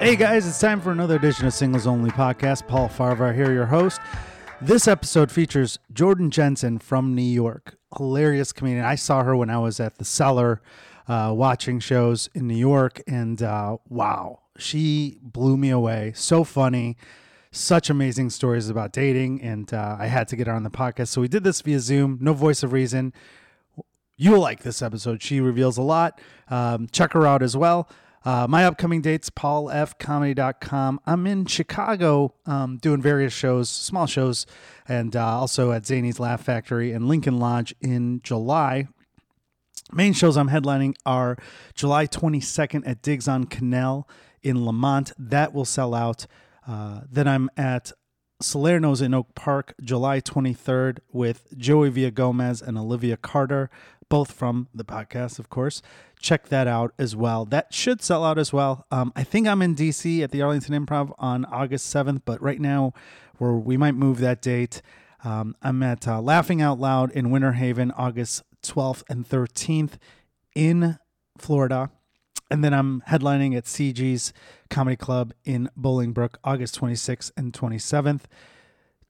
Hey guys, it's time for another edition of Singles Only Podcast. Paul Farahvar here, your host. This episode features Jordan Jensen from New York. Hilarious comedian. I saw her when I was at the Cellar uh, watching shows in New York, and uh, wow, she blew me away. So funny. Such amazing stories about dating, and uh, I had to get her on the podcast. So we did this via Zoom, no voice of reason. You'll like this episode. She reveals a lot. Um, check her out as well. Uh, my upcoming dates, paulfcomedy.com. I'm in Chicago um, doing various shows, small shows, and uh, also at Zanies Laugh Factory and Lincoln Lodge in July. Main shows I'm headlining are July 22nd at Digs on Canal in Lemont. That will sell out. Uh, then I'm at Salerno's in Oak Park July 23rd with Joey Villagomez and Olivia Carter, both from the podcast, of course check that out as well. That should sell out as well. Um, I think I'm in DC at the Arlington Improv on August 7th, but right now where we might move that date. Um, I'm at uh, Laughing Out Loud in Winter Haven August 12th and 13th in Florida. And then I'm headlining at CG's Comedy Club in Bolingbrook August 26th and 27th.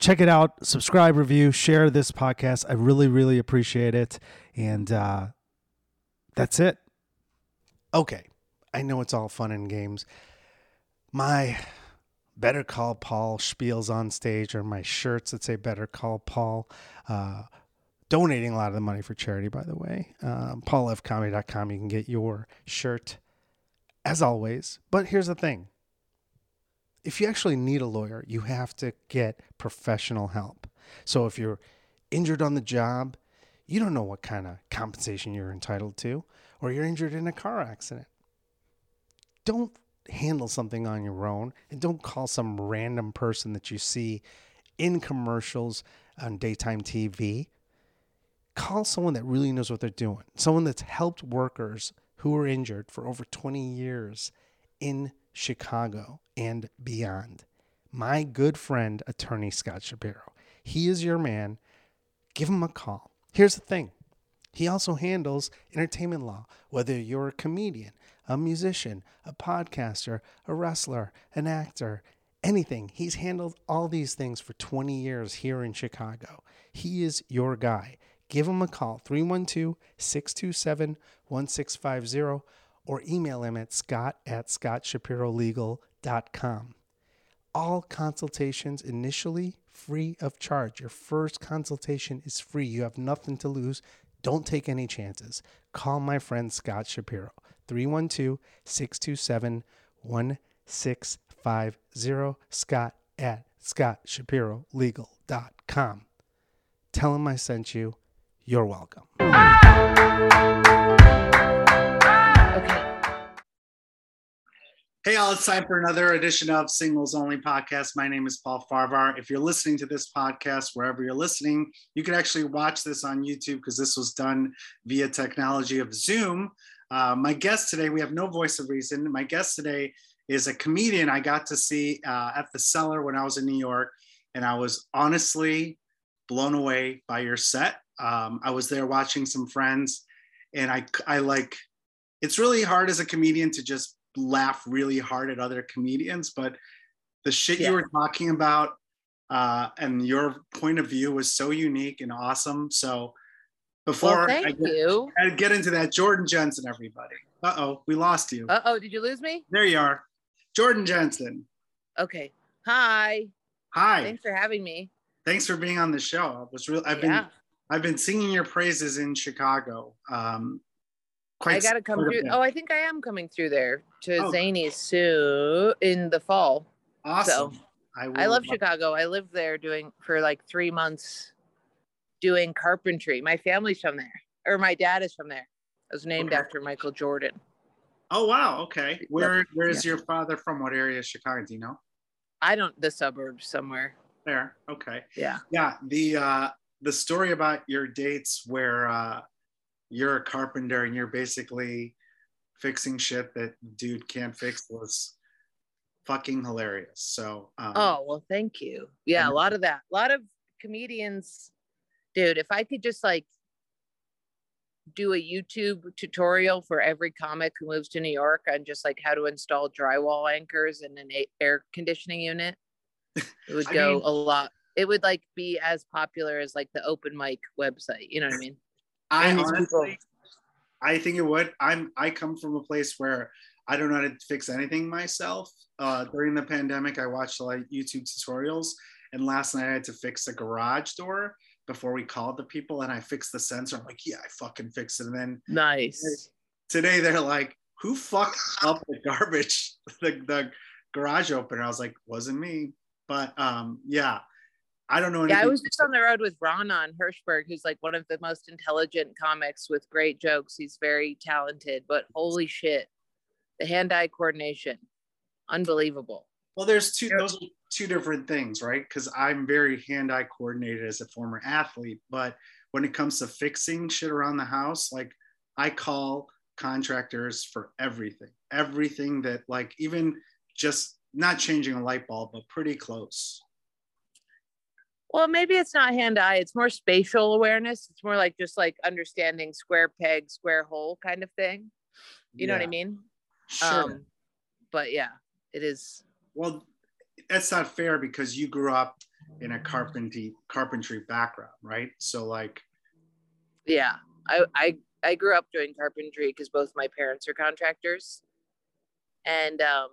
Check it out, subscribe, review, share this podcast. I really, really appreciate it. And uh, that's it. Okay, I know it's all fun and games. My Better Call Paul spiels on stage, or my shirts that say Better Call Paul. Uh, donating a lot of the money for charity, by the way. Um, PaulFcomedy.com, you can get your shirt as always. But here's the thing if you actually need a lawyer, you have to get professional help. So if you're injured on the job, you don't know what kind of compensation you're entitled to or you're injured in a car accident. Don't handle something on your own and don't call some random person that you see in commercials on daytime TV. Call someone that really knows what they're doing, someone that's helped workers who were injured for over 20 years in Chicago and beyond. My good friend, attorney Scott Shapiro. He is your man. Give him a call. Here's the thing he also handles entertainment law, whether you're a comedian, a musician, a podcaster, a wrestler, an actor, anything. He's handled all these things for 20 years here in Chicago. He is your guy. Give him a call, 312 627 1650, or email him at scott at scottshapirolegal.com. All consultations initially free of charge. Your first consultation is free. You have nothing to lose. Don't take any chances. Call my friend Scott Shapiro, 312 627 1650. Scott at scottshapirolegal.com. Tell him I sent you. You're welcome. Hey, all, it's time for another edition of Singles Only Podcast. My name is Paul Farahvar. If you're listening to this podcast, wherever you're listening, you can actually watch this on YouTube because this was done via technology of Zoom. Uh, my guest today, we have no voice of reason. My guest today is a comedian I got to see uh, at the cellar when I was in New York, and I was honestly blown away by your set. Um, I was there watching some friends, and I, I like, it's really hard as a comedian to just laugh really hard at other comedians, but the shit yeah. you were talking about uh, and your point of view was so unique and awesome. So before well, I, get. I get into that, Jordan Jensen, everybody. Uh oh, we lost you. Uh oh, did you lose me? There you are, Jordan Jensen. Okay. Hi. Hi. Thanks for having me. Thanks for being on the show. It was real. I've yeah. been I've been singing your praises in Chicago. Um, quite. I gotta come through. Oh, I think I am coming through there to oh. Zanies soon in the fall. Awesome. So, I, I love Chicago. I lived there doing for like three months, doing carpentry. My family's from there, or my dad is from there. I was named okay. after Michael Jordan. Oh wow! Okay, where where is yeah. your father from? What area of Chicago? Do you know? I don't. The suburbs somewhere. There. Okay. Yeah. Yeah. The uh, the story about your dates where uh, you're a carpenter and you're basically fixing shit that dude can't fix was fucking hilarious. So um, oh well, thank you. Yeah, a lot of that. A lot of comedians, dude. If I could just like do a YouTube tutorial for every comic who moves to New York on just like how to install drywall anchors in an air conditioning unit. It would go mean, a lot. It would like be as popular as like the open mic website. You know what I mean? I honestly, I think it would. I'm I come from a place where I don't know how to fix anything myself. Uh, during the pandemic, I watched like YouTube tutorials, and last night I had to fix a garage door before we called the people, and I fixed the sensor. I'm like, yeah, I fucking fixed it. And then nice. Today they're like, who fucked up the garbage, the, the garage opener? I was like, wasn't me. But um, yeah, I don't know. Yeah, I was just on the road with Ronan Hirschberg, who's like one of the most intelligent comics with great jokes. He's very talented, but holy shit, the hand-eye coordination, unbelievable. Well, there's two those are two different things, right? Because I'm very hand-eye coordinated as a former athlete, but when it comes to fixing shit around the house, like I call contractors for everything, everything that like even just not changing a light bulb, but pretty close. Well, maybe it's not hand eye, it's more spatial awareness. It's more like just like understanding square peg, square hole kind of thing. You yeah. know what I mean? Sure. Um, but yeah, it is. Well, that's not fair because you grew up in a carpentry carpentry background, right? So like Yeah. I I I grew up doing carpentry because both my parents are contractors. And um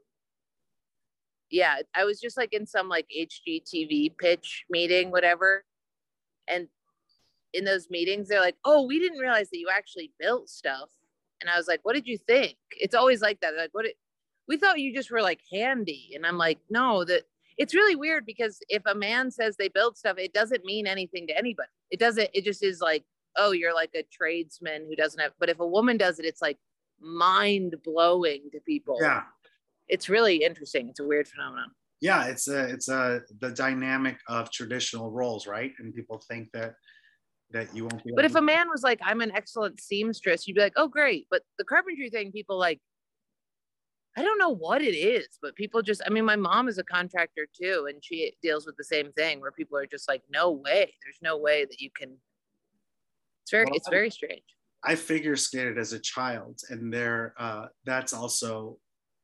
yeah, I was just like in some like HGTV pitch meeting, whatever. And in those meetings, they're like, oh, we didn't realize that you actually built stuff. And I was like, what did you think? It's always like that. They're like, what? We thought you just were like handy. And I'm like, no, that it's really weird because if a man says they build stuff, it doesn't mean anything to anybody. It doesn't, it just is like, oh, you're like a tradesman who doesn't have, but if a woman does it, it's like mind blowing to people. Yeah it's really interesting. It's a weird phenomenon. Yeah, it's a it's a the dynamic of traditional roles, right? And people think that that you won't be. But if a man was like, "I'm an excellent seamstress," you'd be like, "Oh, great." But the carpentry thing, people like, I don't know what it is, but people just. I mean, my mom is a contractor too, and she deals with the same thing where people are just like, "No way! There's no way that you can." It's very, well, it's very strange. I figure skated as a child, and there, uh, that's also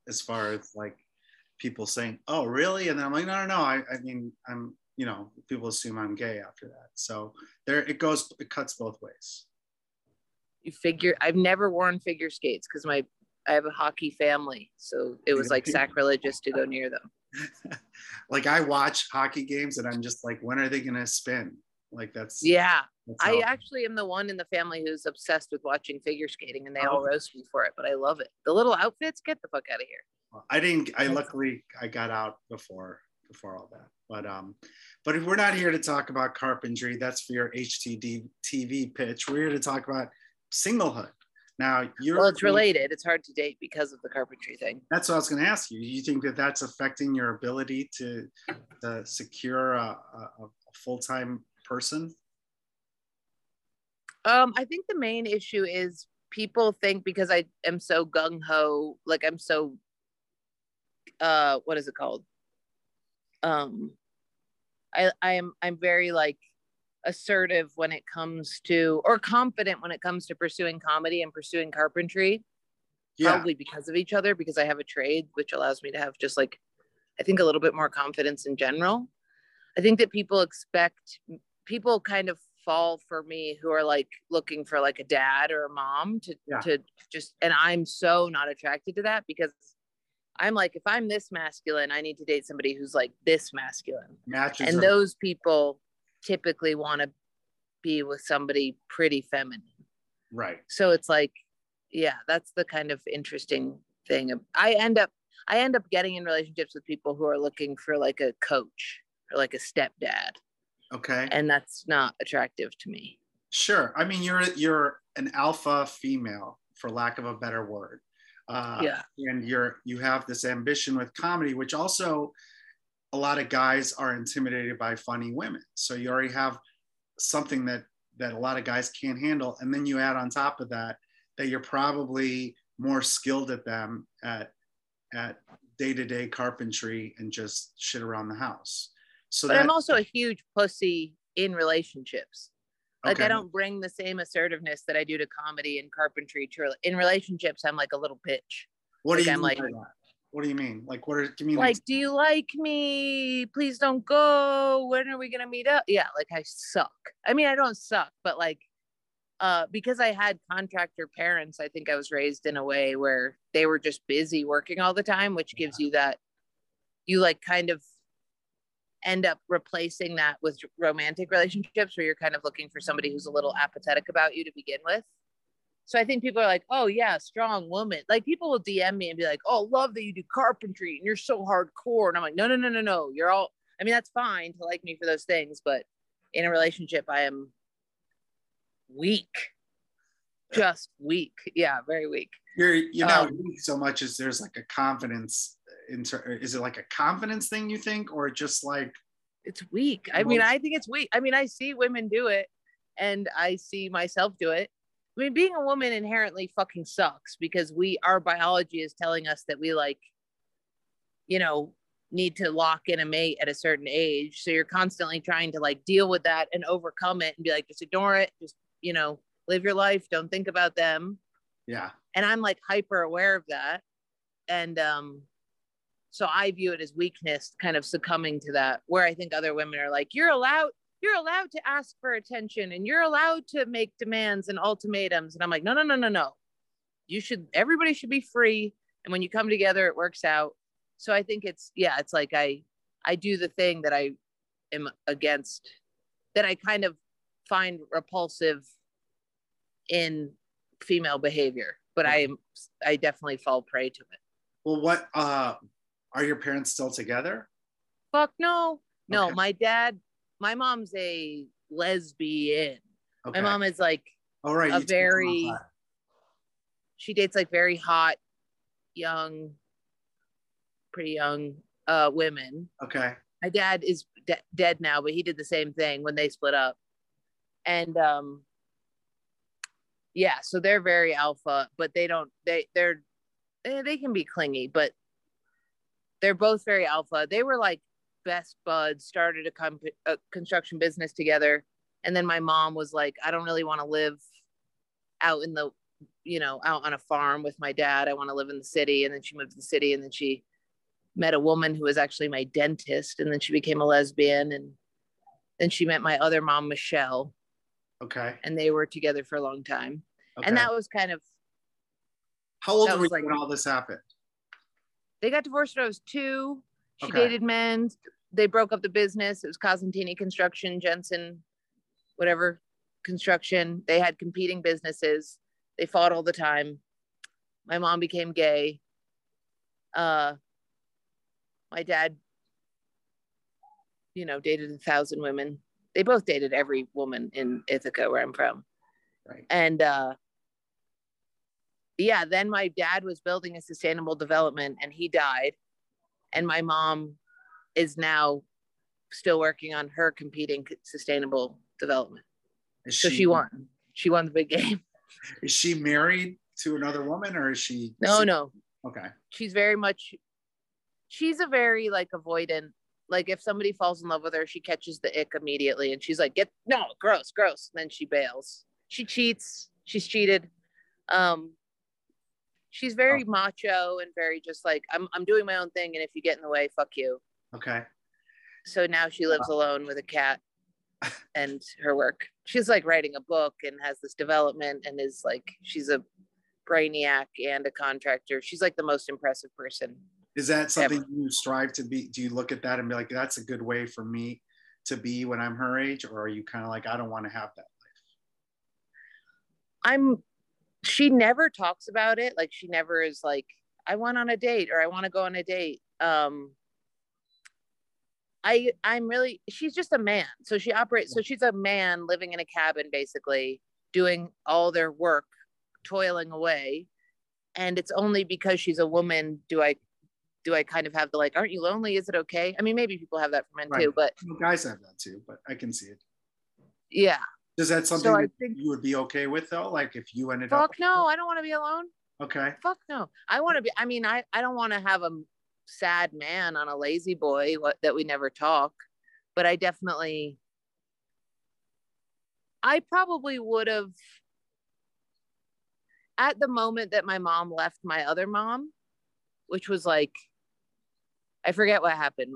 as far as like people saying, "Oh, really?" And then I'm like, "No, no, no. I, I mean, I'm, you know, people assume I'm gay after that. So there, it goes. It cuts both ways. You figure. I've never worn figure skates because my I have a hockey family, so it was like sacrilegious to go near them. like I watch hockey games, and I'm just like, when are they gonna spin? Like that's yeah. I actually am the one in the family who's obsessed with watching figure skating, and they all oh. roast me for it. But I love it. The little outfits, get the fuck out of here. I didn't. I luckily I got out before before all that. But um, but if we're not here to talk about carpentry, that's for your HTD TV pitch. We're here to talk about singlehood. Now you're well, it's related. It's hard to date because of the carpentry thing. That's what I was going to ask you. You think that that's affecting your ability to, to secure a, a, a full time person? Um, I think the main issue is people think because I am so gung ho, like I'm so, uh, what is it called? Um, I I am I'm very like assertive when it comes to or confident when it comes to pursuing comedy and pursuing carpentry. Yeah. Probably because of each other, because I have a trade which allows me to have just like I think a little bit more confidence in general. I think that people expect people kind of fall for me who are like looking for like a dad or a mom to yeah. to just and I'm so not attracted to that because I'm like if I'm this masculine I need to date somebody who's like this masculine. Matches and those people typically want to be with somebody pretty feminine. Right. So it's like yeah, that's the kind of interesting thing. I end up I end up getting in relationships with people who are looking for like a coach or like a stepdad Okay. And that's not attractive to me. Sure. I mean, you're you're an alpha female, for lack of a better word. Uh, yeah. And you're you have this ambition with comedy, which also a lot of guys are intimidated by funny women. So you already have something that that a lot of guys can't handle, and then you add on top of that that you're probably more skilled at them at at day-to-day carpentry and just shit around the house. So but that, I'm also a huge pussy in relationships. Like Okay. I don't bring the same assertiveness that I do to comedy and carpentry to in relationships. I'm like a little bitch. What do you I'm mean like-? What do you mean? Like, what are give me Like, do you like me? Please don't go. When are we gonna meet up? Yeah, like I suck. I mean, I don't suck, but like uh because I had contractor parents, I think I was raised in a way where they were just busy working all the time, which gives you that you like kind of end up replacing that with romantic relationships where you're kind of looking for somebody who's a little apathetic about you to begin with. So I think people are like, oh yeah, strong woman. Like people will DM me and be like, oh, love that you do carpentry and you're so hardcore. And I'm like, no, no, no, no, no. You're all. I mean, that's fine to like me for those things, but in a relationship, I am weak, just weak. Yeah, very weak. You're you're not Um, weak so much as there's like a confidence. In ter- is it like a confidence thing you think, or just like It's weak. I mean, I think it's weak. I mean, I see women do it, and I see myself do it. I mean, being a woman inherently fucking sucks because we our biology is telling us that we like, you know, need to lock in a mate at a certain age. So you're constantly trying to like deal with that and overcome it and be like, just ignore it, just you know, live your life, don't think about them. yeah? And I'm like hyper aware of that, and um, so I view it as weakness, kind of succumbing to that. Where I think other women are like, you're allowed. You're allowed to ask for attention and you're allowed to make demands and ultimatums. And I'm like, no, no, no, no, no. You should, everybody should be free. And when you come together, it works out. So I think it's, yeah, it's like I, I do the thing that I am against, that I kind of find repulsive in female behavior, but I am, I definitely fall prey to it. Well, what uh, are your parents still together? Fuck no. No, Okay. my dad, my mom's a lesbian. Okay. My mom is like, All right. a you told me very- she dates like very hot, young, pretty young uh, women. Okay. My dad is de- dead now, but he did the same thing when they split up. And um, yeah, so they're very alpha, but they don't, they, they're, eh, they can be clingy, but they're both very alpha. They were like best buds, started a, comp- a construction business together. And then my mom was like, I don't really want to live out in the, you know, out on a farm with my dad. I want to live in the city. And then she moved to the city and then she met a woman who was actually my dentist. And then she became a lesbian. And then she met my other mom, Michelle, Okay. and they were together for a long time. okay. And that was kind of, How old were was you like- when all this happened? They got divorced when I was two. She Okay. dated men. They broke up the business. It was Cosentini Construction, Jensen, whatever construction. They had competing businesses. They fought all the time. My mom became gay. Uh, my dad, you know, dated a thousand women. They both dated every woman in Ithaca, where I'm from. Right. And uh, yeah, then my dad was building a sustainable development and he died. And my mom is now still working on her competing sustainable development. Is So she won. She won the big game. Is she married to another woman, or is she? No, no. Okay. She's very much she's a very like avoidant. Like if somebody falls in love with her, she catches the ick immediately and she's like, get no, gross, gross. And then she bails. She cheats. She's cheated. Um she's very oh. macho and very just like I'm I'm doing my own thing and if you get in the way, fuck you. Okay. so now she lives uh. alone with a cat and her work she's like writing a book and has this development and is like she's a brainiac and a contractor she's like the most impressive person Is that something you strive to be? Do you look at that and be like, that's a good way for me to be when I'm her age, or are you kind of like, I don't want to have that? Life? I'm she never talks about it like she never is like i went on a date or i want to go on a date. Um i i'm really she's just a man. So she operates so she's a man living in a cabin basically doing all their work toiling away. And it's only because she's a woman do i do i kind of have the like aren't you lonely? Is it okay? I mean maybe people have that for men too but Well, guys have that too, but I can see it. yeah Is that something I that think- you would be okay with though? Like if you ended up? fuck no i don't want to be alone Okay. fuck no i want to be i mean i i don't want to have a sad man on a La-Z-Boy what, that we never talk but i definitely I probably would have at the moment that my mom left my other mom, which was like I forget what happened.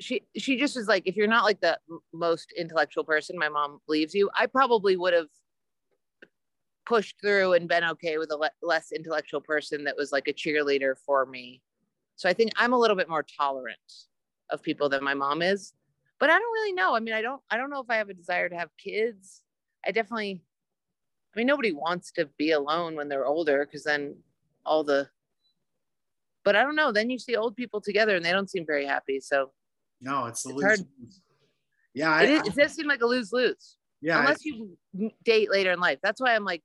She she just was like if you're not like the most intellectual person, my mom leaves you. I probably would have pushed through and been okay with a le- less intellectual person that was like a cheerleader for me. So I think I'm a little bit more tolerant of people than my mom is. But I don't really know. I mean, I don't I don't know if I have a desire to have kids. I definitely I mean nobody wants to be alone when they're older because then all the but I don't know. Then you see old people together and they don't seem very happy. So No, it's the It's lose. Yeah, I, it, is, it does seem like a lose lose yeah, unless you date later in life. That's why I'm like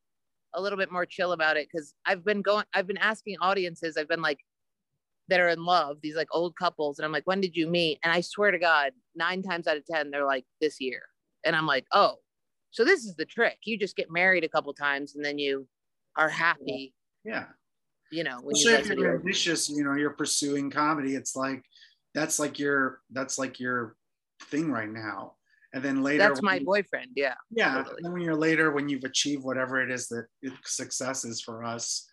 a little bit more chill about it because I've been going, I've been asking audiences, I've been like, that are in love, these like old couples, and I'm like, when did you meet? And I swear to God, nine times out of 10, they're like, this year. And I'm like, oh, so this is the trick. You just get married a couple times and then you are happy, yeah. you know, when you Especially if you're ambitious, you know, you're pursuing comedy. It's like that's like your that's like your thing right now. And then later, That's my you- boyfriend. Yeah. Yeah, totally. and then when you're later, when you've achieved whatever it is that it, success is for us,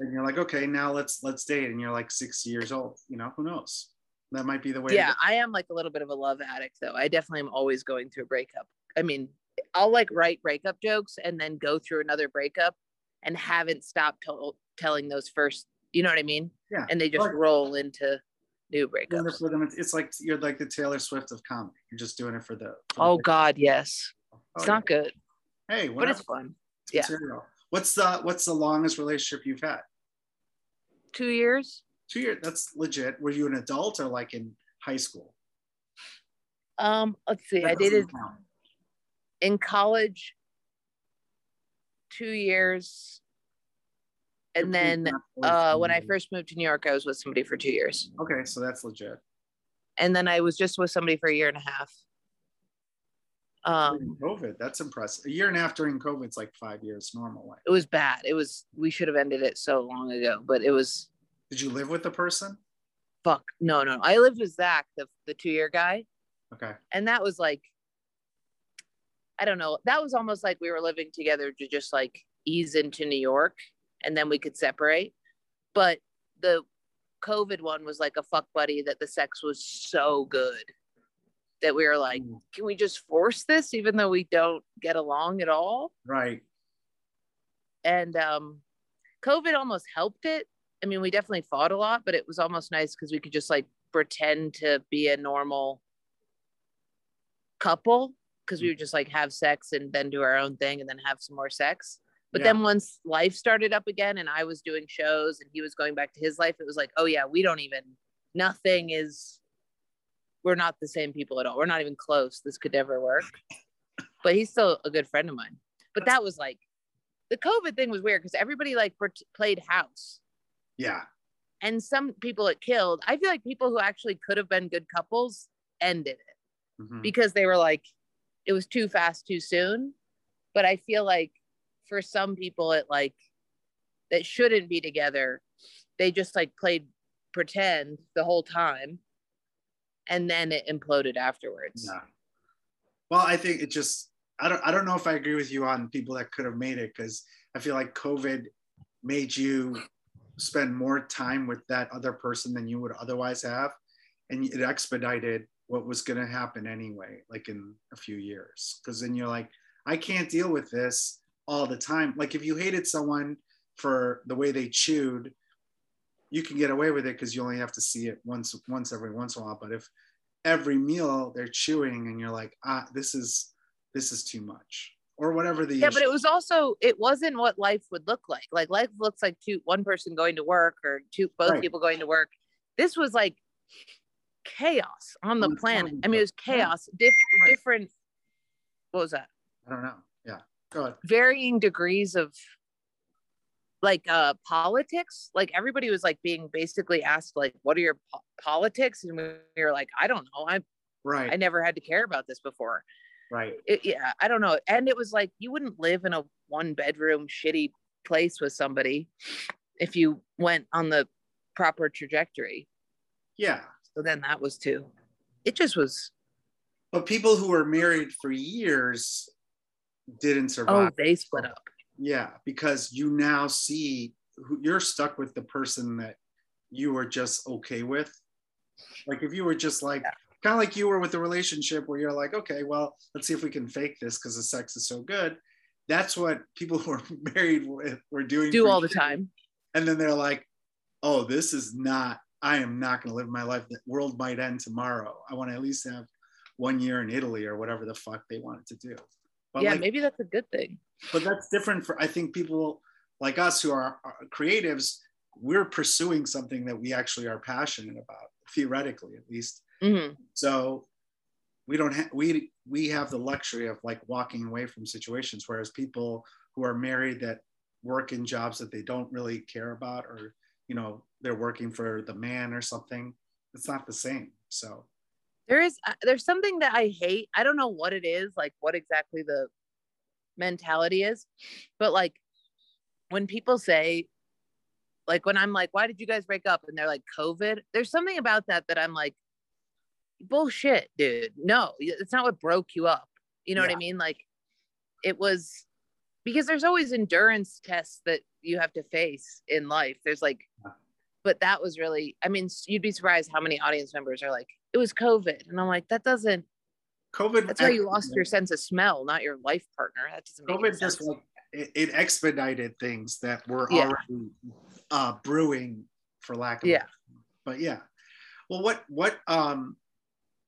and you're like, okay, now let's let's date, and you're like 60 years old. You know, who knows? That might be the way. yeah i am like a little bit of a love addict though i definitely am always going through a breakup i mean i'll like write breakup jokes and then go through another breakup and haven't stopped tell telling those first you know what i mean Yeah. and they just Right. roll into new breakups for them, it's, it's like you're like the Taylor Swift of comedy. You're just doing it for the. for oh big- god yes Oh, it's yeah. not good Hey, but whatever. it's fun It's yeah. material. What's the what's the longest relationship you've had? two years Two years. That's legit. Were you an adult or like in high school? um let's see i That doesn't dated count. in college two years and then uh when i first moved to new york i was with somebody for two years Okay, so that's legit. and then I was just with somebody for a year and a half. During Um, COVID, that's impressive. A year and a half during COVID it's like five years normal. Like, it was bad. It was we should have ended it so long ago, but it was did you live with the person? fuck. No, no. I lived with Zach, the the two year guy, Okay. and that was like, I don't know. That was almost like we were living together to just like ease into New York, and then we could separate. But the COVID one was like a fuck buddy that the sex was so good that we were like, Mm, can we just force this even though we don't get along at all? Right. and um covid almost helped it i mean we definitely fought a lot but it was almost nice because we could just like pretend to be a normal couple because we would just like have sex and then do our own thing and then have some more sex but Yeah. then once life started up again and i was doing shows and he was going back to his life it was like oh yeah we don't even nothing is we're not the same people at all we're not even close this could never work but he's still a good friend of mine but that was like the COVID thing was weird because everybody like played house, Yeah. and some people it killed. I feel like people who actually could have been good couples ended it Mhm. because they were like, it was too fast, too soon. But I feel like for some people, it like that shouldn't be together. They just like played pretend the whole time, and then it imploded afterwards. Yeah. Well, I think it just I don't I don't know if I agree with you on people that could have made it because I feel like COVID made you spend more time with that other person than you would otherwise have, and it expedited what was going to happen anyway, like in a few years. Because then you're like, I can't deal with this all the time. Like if you hated someone for the way they chewed, you can get away with it because you only have to see it once once every once in a while. But if every meal they're chewing and you're like ah this is this is too much or whatever the yeah but it was also it wasn't what life would look like like life looks like two one person going to work or two both Right. people going to work this was like chaos on the planet planet, i mean it was chaos diff- Right. different what was that i don't know varying degrees of like uh politics like everybody was like being basically asked like what are your po- politics and we were like i don't know i right i never had to care about this before right it, yeah, I don't know. And it was like you wouldn't live in a one bedroom shitty place with somebody if you went on the proper trajectory. yeah So then that was too. It just was. but people who are married for years didn't survive. Oh, they split up. Yeah, because you now see who you're stuck with the person that you were just okay with. Like if you were just like kind of like you were with the relationship where you're like, okay, well, let's see if we can fake this because the sex is so good. That's what people who are married with were doing. Do all the time. And then they're like, oh, this is not, I am not going to live my life. The world might end tomorrow. I want to at least have one year in Italy or whatever the fuck they wanted to do. But yeah, like, maybe that's a good thing. but that's different for, I think people like us who are, are creatives, we're pursuing something that we actually are passionate about, theoretically at least. hmm So we don't have we we have the luxury of like walking away from situations, whereas people who are married that work in jobs that they don't really care about, or you know they're working for the man or something, it's not the same. So There is uh, there's something that I hate. I don't know what it is, like what exactly the mentality is, but like when people say, like when I'm like, why did you guys break up? And they're like, COVID. There's something about that that I'm like, bullshit, dude. No, it's not what broke you up. You know what I mean? Like it was because there's always endurance tests that you have to face in life. There's like, but that was really, I mean, you'd be surprised how many audience members are like, it was COVID. And I'm like, that doesn't, COVID. that's how you lost your sense of smell, not your life partner. That doesn't make COVID just like it, it expedited things that were Yeah. already uh, brewing, for lack of Yeah. But yeah, well, what what um,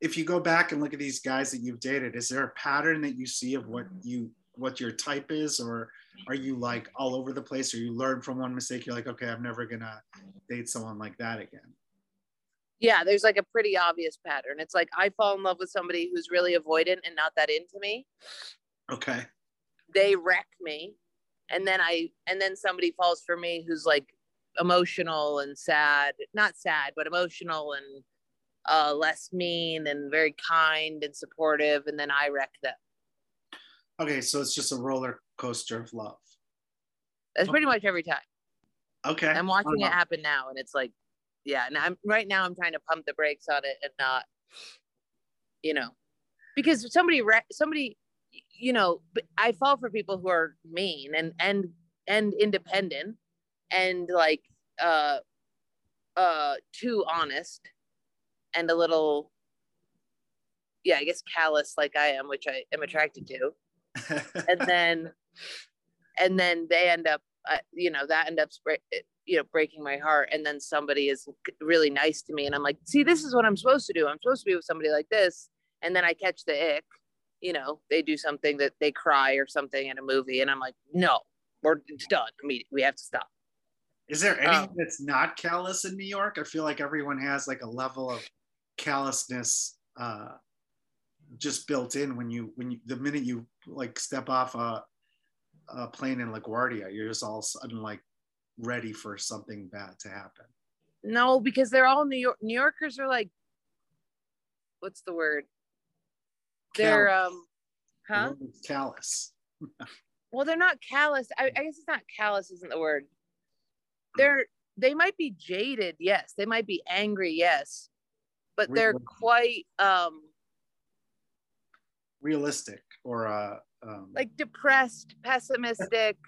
if you go back and look at these guys that you've dated, is there a pattern that you see of what you what your type is, or are you like all over the place, or you learn from one mistake, you're like, okay, I'm never gonna date someone like that again. Yeah, there's like a pretty obvious pattern. It's like I fall in love with somebody who's really avoidant and not that into me. Okay. They wreck me. And then I and then somebody falls for me who's like emotional and sad, not sad, but emotional and uh less mean and very kind and supportive and then I wreck them. Okay, so it's just a roller coaster of love. That's pretty much every time. Okay. I'm watching it happen now and it's like yeah, and I'm right now I'm trying to pump the brakes on it and not you know because somebody somebody you know I fall for people who are mean and and and independent and like uh uh too honest and a little yeah, I guess callous like I am, which I am attracted to. And then and then they end up uh, you know that end up you know breaking my heart and then somebody is really nice to me and i'm like see this is what i'm supposed to do. I'm supposed to be with somebody like this. And then i catch the ick you know they do something that they cry or something in a movie and i'm like no we're done. Immediately we have to stop. Is there anything Um, that's not callous in New York? I feel like everyone has like a level of callousness uh, just built in when you when you the minute you like step off a, a plane in LaGuardia, you're just all sudden like ready for something bad to happen. no because they're all new york new yorkers are like what's the word? They're Callous. um huh? callous. well they're not callous. I, I guess it's not callous isn't the word. They're they might be jaded yes. They might be angry yes. But they're quite um Realistic or uh, um, like depressed pessimistic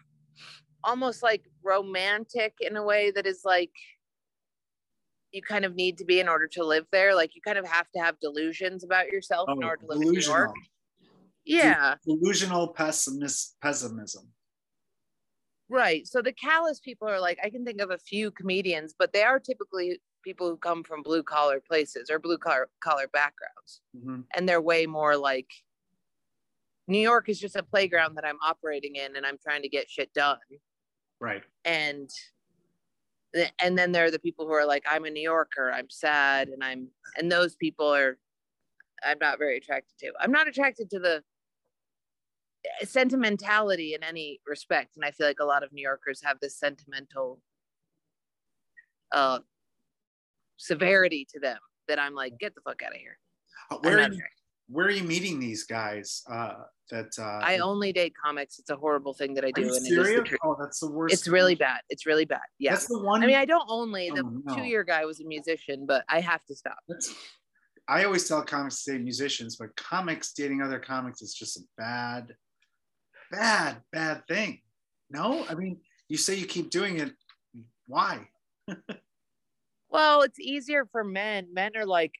almost like romantic in a way that is like you kind of need to be in order to live there like you kind of have to have delusions about yourself in oh, order to live in new york yeah delusional pessimist pessimism. Right. So the callous people are like, I can think of a few comedians, but they are typically people who come from blue collar places or blue collar collar backgrounds. Mhm. And they're way more like New York is just a playground that I'm operating in and I'm trying to get shit done. Right. And and then there are the people who are like, I'm a New Yorker, I'm sad, and I'm and those people are I'm not very attracted to. I'm not attracted to the sentimentality in any respect and i feel like a lot of new yorkers have this sentimental uh severity to them that i'm like get the fuck out of here Uh, Where are you. Where are you meeting these guys? Uh, that uh, i only date comics it's a horrible thing that i do and it is serious? Oh, that's the worst. it's really bad it's really bad yeah That's the one. i mean i don't only the Oh, no. two year guy was a musician but i have to stop That's, I always tell comics to date musicians, but comics dating other comics is just a bad. bad, bad thing. No, I mean, you say you keep doing it. Why? well, it's easier for men. Men are like,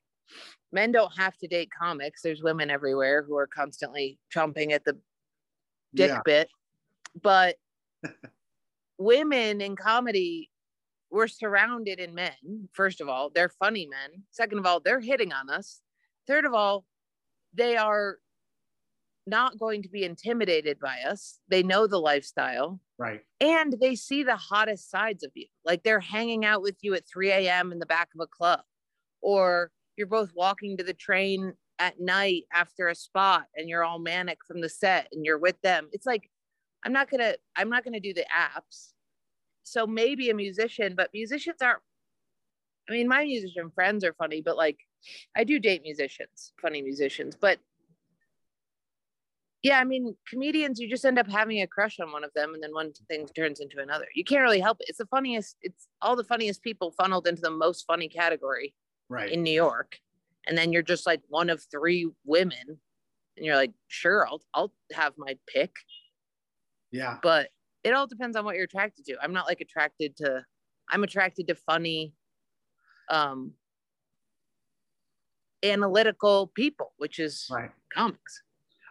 men don't have to date comics. There's women everywhere who are constantly chomping at the dick yeah. bit. But women in comedy, we're surrounded in men. First of all, they're funny men. Second of all, they're hitting on us. Third of all, they are not going to be intimidated by us. They know the lifestyle. Right. And they see the hottest sides of you. Like they're hanging out with you at 3 a.m. in the back of a club, or you're both walking to the train at night after a spot and you're all manic from the set and you're with them. It's like, I'm not gonna, I'm not gonna do the apps. So maybe a musician, but musicians aren't, I mean, my musician friends are funny, but like I do date musicians, funny musicians, but yeah, I mean, comedians, you just end up having a crush on one of them, and then one thing turns into another. You can't really help it. It's the funniest. It's all the funniest people funneled into the most funny category, right? In New York, and then you're just like one of three women, and you're like, sure, I'll I'll have my pick. Yeah, but it all depends on what you're attracted to. I'm not like attracted to. I'm attracted to funny, um, analytical people, which is right. comics.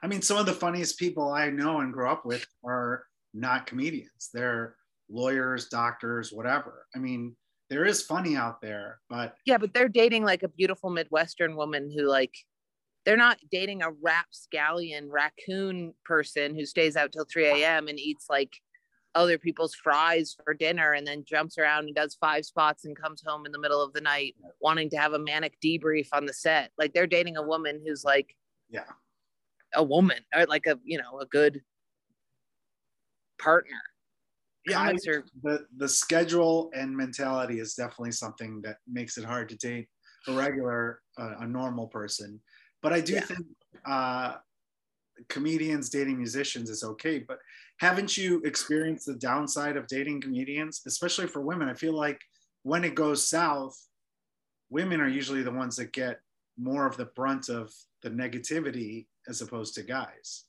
I mean, some of the funniest people I know and grew up with are not comedians. They're lawyers, doctors, whatever. I mean, there is funny out there, but yeah, but they're dating like a beautiful Midwestern woman who like they're not dating a rapscallion raccoon person who stays out till 3 a.m. and eats like other people's fries for dinner and then jumps around and does five spots and comes home in the middle of the night wanting to have a manic debrief on the set. Like they're dating a woman who's like, yeah, a woman or like a you know a good partner yeah mean, the the schedule and mentality is definitely something that makes it hard to date a regular uh, a normal person but i do yeah. think uh comedians dating musicians is okay but haven't you experienced the downside of dating comedians especially for women i feel like when it goes south women are usually the ones that get more of the brunt of the negativity as opposed to guys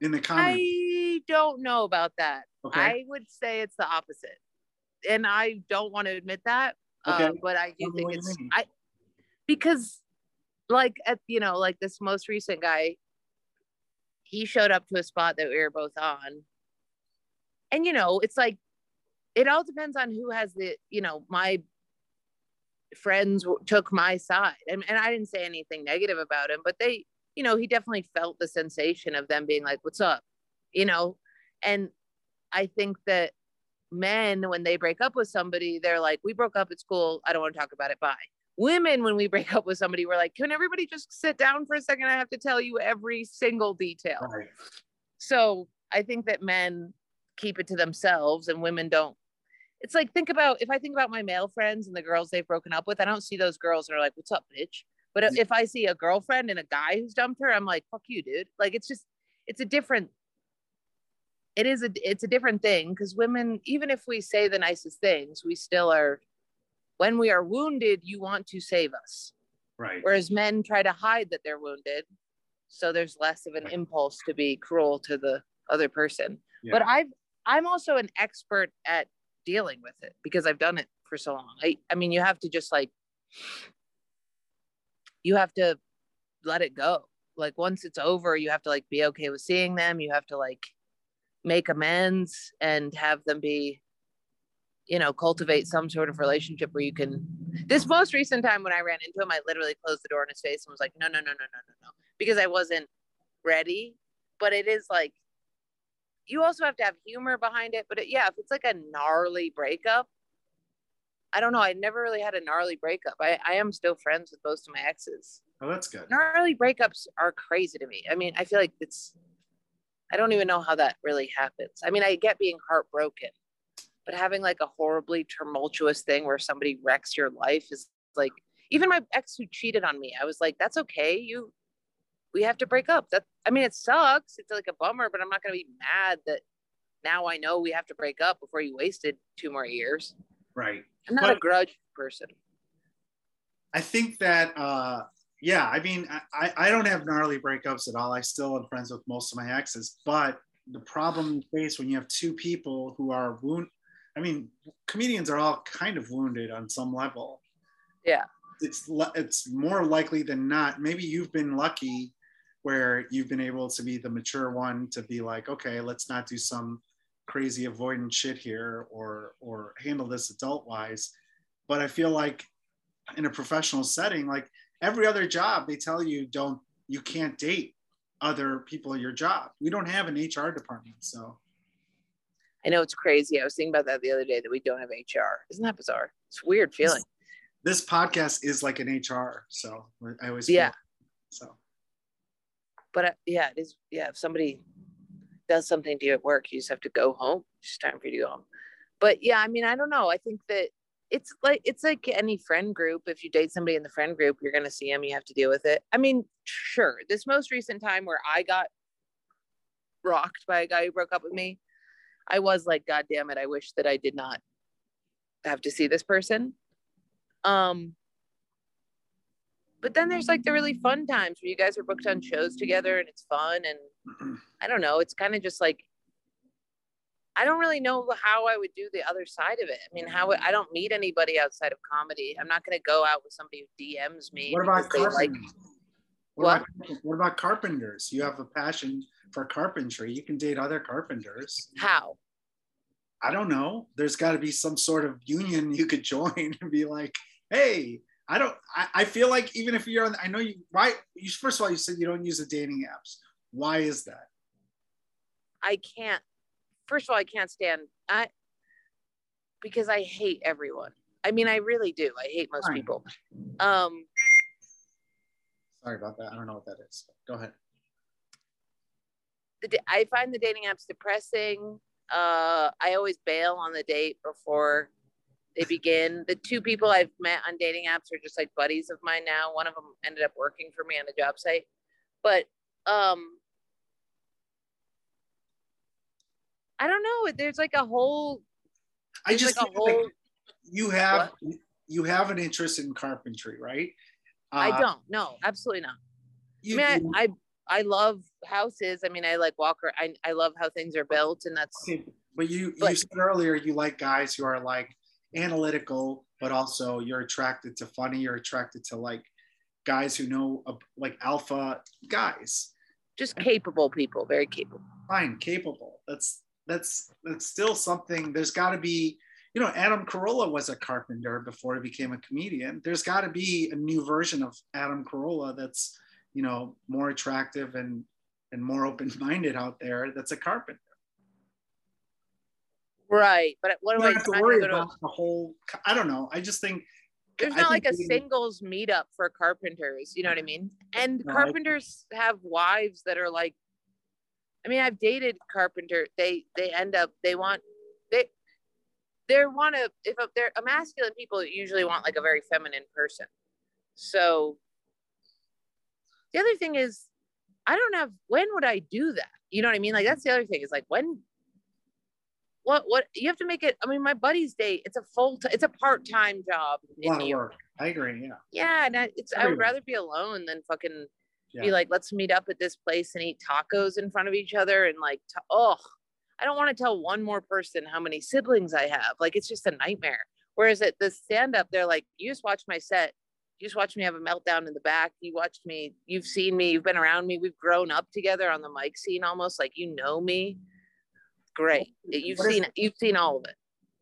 in the comedy. I don't know about that. Okay. I would say it's the opposite, and I don't want to admit that. Uh, okay. Uh, but I do think it's I because like at you know like this most recent guy, he showed up to a spot that we were both on, and you know it's like it all depends on who has the you know my friends took my side and, and i didn't say anything negative about him but they you know he definitely felt the sensation of them being like what's up you know and i think that men when they break up with somebody they're like we broke up at school i don't want to talk about it bye women when we break up with somebody we're like can everybody just sit down for a second i have to tell you every single detail right. so i think that men keep it to themselves and women don't it's like think about if I think about my male friends and the girls they've broken up with, I don't see those girls that are like, "What's up, bitch?" But if I see a girlfriend and a guy who's dumped her, I'm like, "Fuck you, dude!" Like it's just it's a different. It is a it's a different thing because women, even if we say the nicest things, we still are. When we are wounded, you want to save us. Right. Whereas men try to hide that they're wounded, so there's less of an right. impulse to be cruel to the other person. Yeah. But I've I'm also an expert at dealing with it because I've done it for so long. I, I mean, you have to just like, you have to let it go. Like once it's over, you have to like be okay with seeing them. You have to like make amends and have them be, you know, cultivate some sort of relationship where you can. This most recent time when I ran into him, I literally closed the door in his face and was like, no, no, no, no, no, no, no, because I wasn't ready. But it is like you also have to have humor behind it. But it, yeah, if it's like a gnarly breakup, I don't know. I never really had a gnarly breakup. I, I am still friends with most of my exes. Oh, that's good. Gnarly breakups are crazy to me. I mean, I feel like it's, I don't even know how that really happens. I mean, I get being heartbroken, but having like a horribly tumultuous thing where somebody wrecks your life is like, even my ex who cheated on me, I was like, that's okay. You we have to break up. That I mean, it sucks. It's like a bummer, but I'm not going to be mad that now I know we have to break up before you wasted two more years. Right. I'm not but a grudge person. I think that uh, yeah, I mean, I, I don't have gnarly breakups at all. I still am friends with most of my exes, but the problem you face when you have two people who are wound, I mean, comedians are all kind of wounded on some level. Yeah. It's it's more likely than not. Maybe you've been lucky where you've been able to be the mature one to be like, okay, let's not do some crazy avoidant shit here or or handle this adult wise. But I feel like in a professional setting, like every other job, they tell you don't you can't date other people at your job. We don't have an HR department, so. I know it's crazy. I was thinking about that the other day that we don't have HR. Isn't that bizarre? It's weird feeling. This, this podcast is like an HR, so I always yeah. so. But uh, yeah, it is. Yeah, if somebody does something to you at work, you just have to go home. It's time for you to go home. But yeah, I mean, I don't know. I think that it's like it's like any friend group if you date somebody in the friend group you're going to see them you have to deal with it. I mean sure this most recent time where i got rocked by a guy who broke up with me i was like god damn it i wish that i did not have to see this person. Um but then there's like the really fun times where you guys are booked on shows together and it's fun and i don't know it's kind of just like I don't really know how I would do the other side of it. I mean, how I don't meet anybody outside of comedy. I'm not going to go out with somebody who DMs me. What about carpenters? Like, what, what? About, what about carpenters? You have a passion for carpentry. You can date other carpenters. How? I don't know. There's got to be some sort of union you could join and be like, hey, I don't. I, I feel like even if you're on, I know you. Why? You first of all, you said you don't use the dating apps. Why is that? I can't first of all, I can't stand I because I hate everyone. I mean, I really do. I hate most Fine. people. Um, Sorry about that. I don't know what that is. Go ahead. The, I find the dating apps depressing. Uh, I always bail on the date before they begin. The two people I've met on dating apps are just like buddies of mine now. One of them ended up working for me on the job site, but um, I don't know. There's like a whole. I just like a whole. Like you have what? you have an interest in carpentry, right? Uh, I don't. No, absolutely not. You, I mean, I, I, I love houses. I mean, I like Walker. I I love how things are built, and that's. Okay, but you but, you said earlier you like guys who are like analytical, but also you're attracted to funny. You're attracted to like guys who know uh, like alpha guys. Just capable people, very capable. Fine, capable. That's that's that's still something. There's got to be, you know, Adam Carolla was a carpenter before he became a comedian. There's got to be a new version of Adam Carolla that's, you know, more attractive and and more open-minded out there. That's a carpenter. Right, but what do I have to worry about to... the whole? I don't know. I just think there's not like a singles meetup for carpenters. You know what I mean? And no, carpenters I... have wives that are like I mean, I've dated carpenter. They they end up they want they they want to if they're a masculine people usually want like a very feminine person. So the other thing is I don't have when would I do that? You know what I mean? Like that's the other thing is like when what what you have to make it I mean my buddy's date it's a full time it's a part-time job a lot of work. I agree, yeah. Yeah, and I, it's I would rather be alone than fucking yeah. be like, let's meet up at this place and eat tacos in front of each other and like, oh, I don't want to tell one more person how many siblings I have. Like, it's just a nightmare. Whereas at the stand up, they're like, you just watch my set. You just watch me have a meltdown in the back. You watched me. You've seen me. You've been around me. We've grown up together on the mic scene almost. Like you know me. Great. You've what seen. Is- you've seen all of it.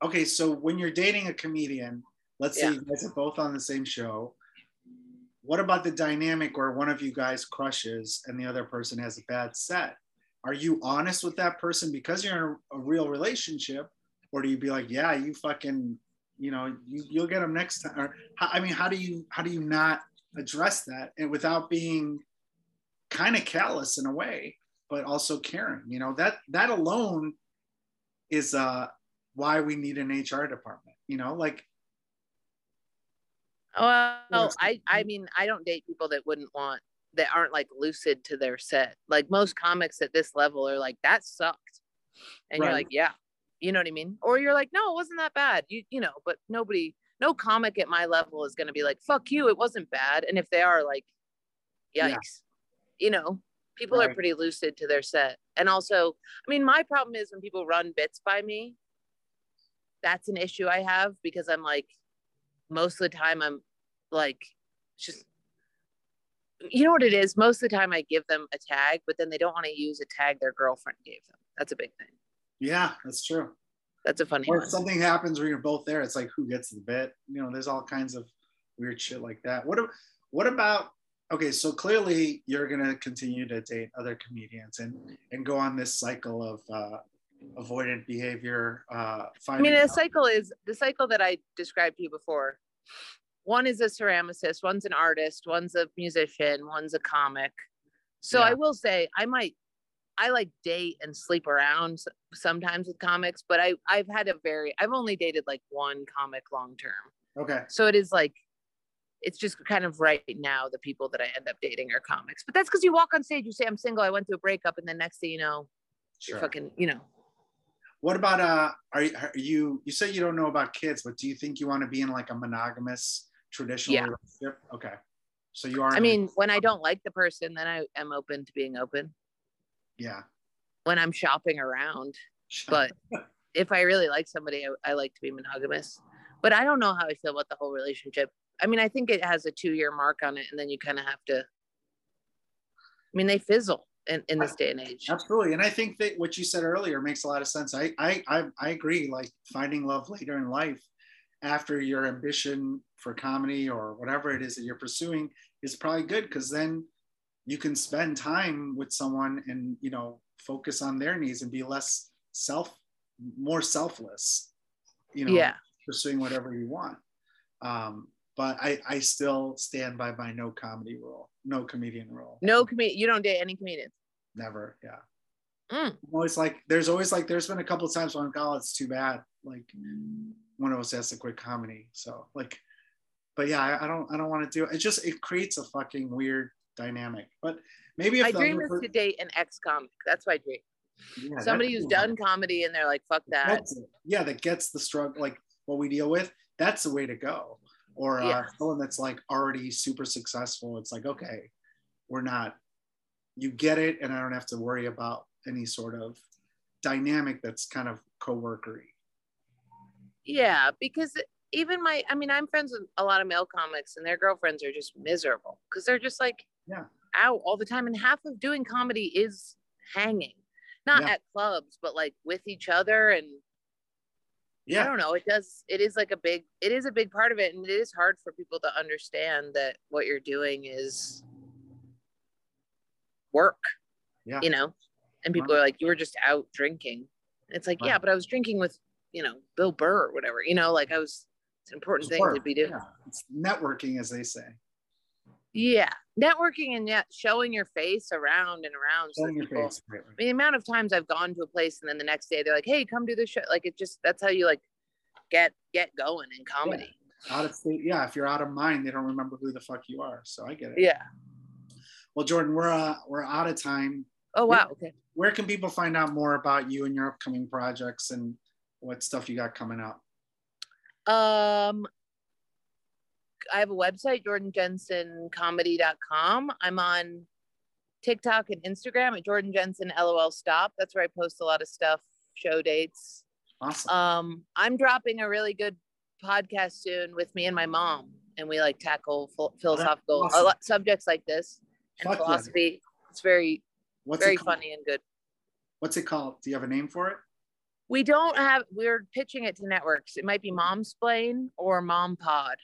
Okay, so when you're dating a comedian, let's yeah. say you guys are both on the same show, what about the dynamic where one of you guys crushes and the other person has a bad set? Are you honest with that person because you're in a, real relationship, or do you be like, yeah, you fucking, you know, you, you'll get them next time? Or I mean, how do you how do you not address that and without being kind of callous in a way, but also caring? You know, that that alone is uh why we need an HR department. You know, like well, I I mean, I don't date people that wouldn't want that aren't like lucid to their set. Like most comics at this level are like, that sucked. And right. you're like, yeah. You know what I mean? Or you're like, no, it wasn't that bad. You you know, but nobody, no comic at my level is gonna be like, fuck you, it wasn't bad. And if they are like, yikes. Yeah. You know, people are pretty lucid to their set. And also, I mean, my problem is when people run bits by me, that's an issue I have because I'm like, most of the time, I'm like, just, you know what it is? Most of the time, I give them a tag, but then they don't want to use a tag their girlfriend gave them. That's a big thing. Yeah, that's true. That's a funny Or one. if something happens where you're both there, it's like who gets the bit? You know, there's all kinds of weird shit like that. What what about okay, so clearly you're gonna continue to date other comedians and and go on this cycle of uh avoidant behavior, uh I mean, the cycle is the cycle that I described to you before. One is a ceramicist, one's an artist, one's a musician, one's a comic. So I will say I might, I like date and sleep around sometimes with comics, but I I've had a very I've only dated like one comic long term. okay. So it is like, it's just kind of right now the people that I end up dating are comics. But that's because you walk on stage, you say I'm single, I went through a breakup, and then next thing you know, Sure. you're fucking, you know. What about uh are you, are you you said you don't know about kids, but do you think you want to be in like a monogamous traditional Yeah. relationship? Okay. So you are I mean, when I don't like the person, then I am open to being open. yeah. when I'm shopping around. But if I really like somebody, I, I like to be monogamous. But I don't know how I feel about the whole relationship. I mean, I think it has a two year mark on it, and then you kind of have to. I mean, they fizzle in, in this day and age. Absolutely, and I think that what you said earlier makes a lot of sense. I I I, I agree. Like finding love later in life, after your ambition for comedy or whatever it is that you're pursuing, is probably good because then you can spend time with someone and you know focus on their needs and be less self, more selfless. You know, Yeah. pursuing whatever you want. Um, but I I still stand by my no comedy rule, no comedian rule. No comedian. You don't date any comedians. Never, yeah. Mm. I'm always like, there's always like, there's been a couple of times when I'm like, oh, it's too bad. Like one of us has to quit comedy. So like, but yeah, I, I don't, I don't want to do it. It just, it creates a fucking weird dynamic. But maybe if My dream is to date an ex comic. That's my dream. yeah, Somebody who's be done comedy and they're like, fuck that. Yeah, that gets the struggle, like what we deal with. That's the way to go. Or uh, Yeah. someone that's like already super successful. It's like, okay, we're not. You get it, and I don't have to worry about any sort of dynamic that's kind of co-workery. Yeah, because even my, I mean, I'm friends with a lot of male comics and their girlfriends are just miserable because they're just like Yeah. out all the time. And half of doing comedy is hanging, not Yeah. at clubs, but like with each other. And I don't know, it does, it is like a big, it is a big part of it. And it is hard for people to understand that what you're doing is work, yeah, you know? And people are like, you were just out drinking. It's like, Right. yeah, but I was drinking with, you know, Bill Burr or whatever, you know, like I was, it's an important It's thing to be doing. Yeah. It's networking, as they say. Yeah. Networking and yet showing your face around and around. So Showing your people, face. Right, right. I mean, the amount of times I've gone to a place and then the next day they're like, hey, come do the show. Like it just, that's how you like get, get going in comedy. Out of state, yeah. If you're out of mind, they don't remember who the fuck you are. So I get it. Yeah. Well, Jordan, we're uh, we're out of time. Oh, wow. Okay. Where can people find out more about you and your upcoming projects and what stuff you got coming up? Um, I have a website, jordanjensencomedy.com. I'm on TikTok and Instagram at Jordan Jensen LOL Stop. That's where I post a lot of stuff, show dates. Awesome. Um, I'm dropping a really good podcast soon with me and my mom, and we like tackle ph- philosophical awesome. a lot, subjects like this and Fuck yeah. philosophy. It's very What's very it funny and good. What's it called? Do you have a name for it? We don't have. We're pitching it to networks. It might be Mom's Momsplain or Mom Pod.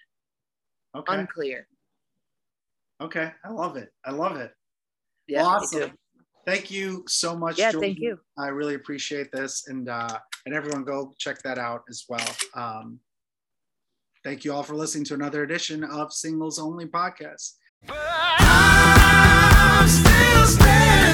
Okay. Unclear. okay. I love it. I love it. Yeah. me awesome. too. Thank you so much. Yeah, Jordan. thank you. I really appreciate this, and uh, and everyone go check that out as well. Um, thank you all for listening to another edition of Singles Only Podcast. But I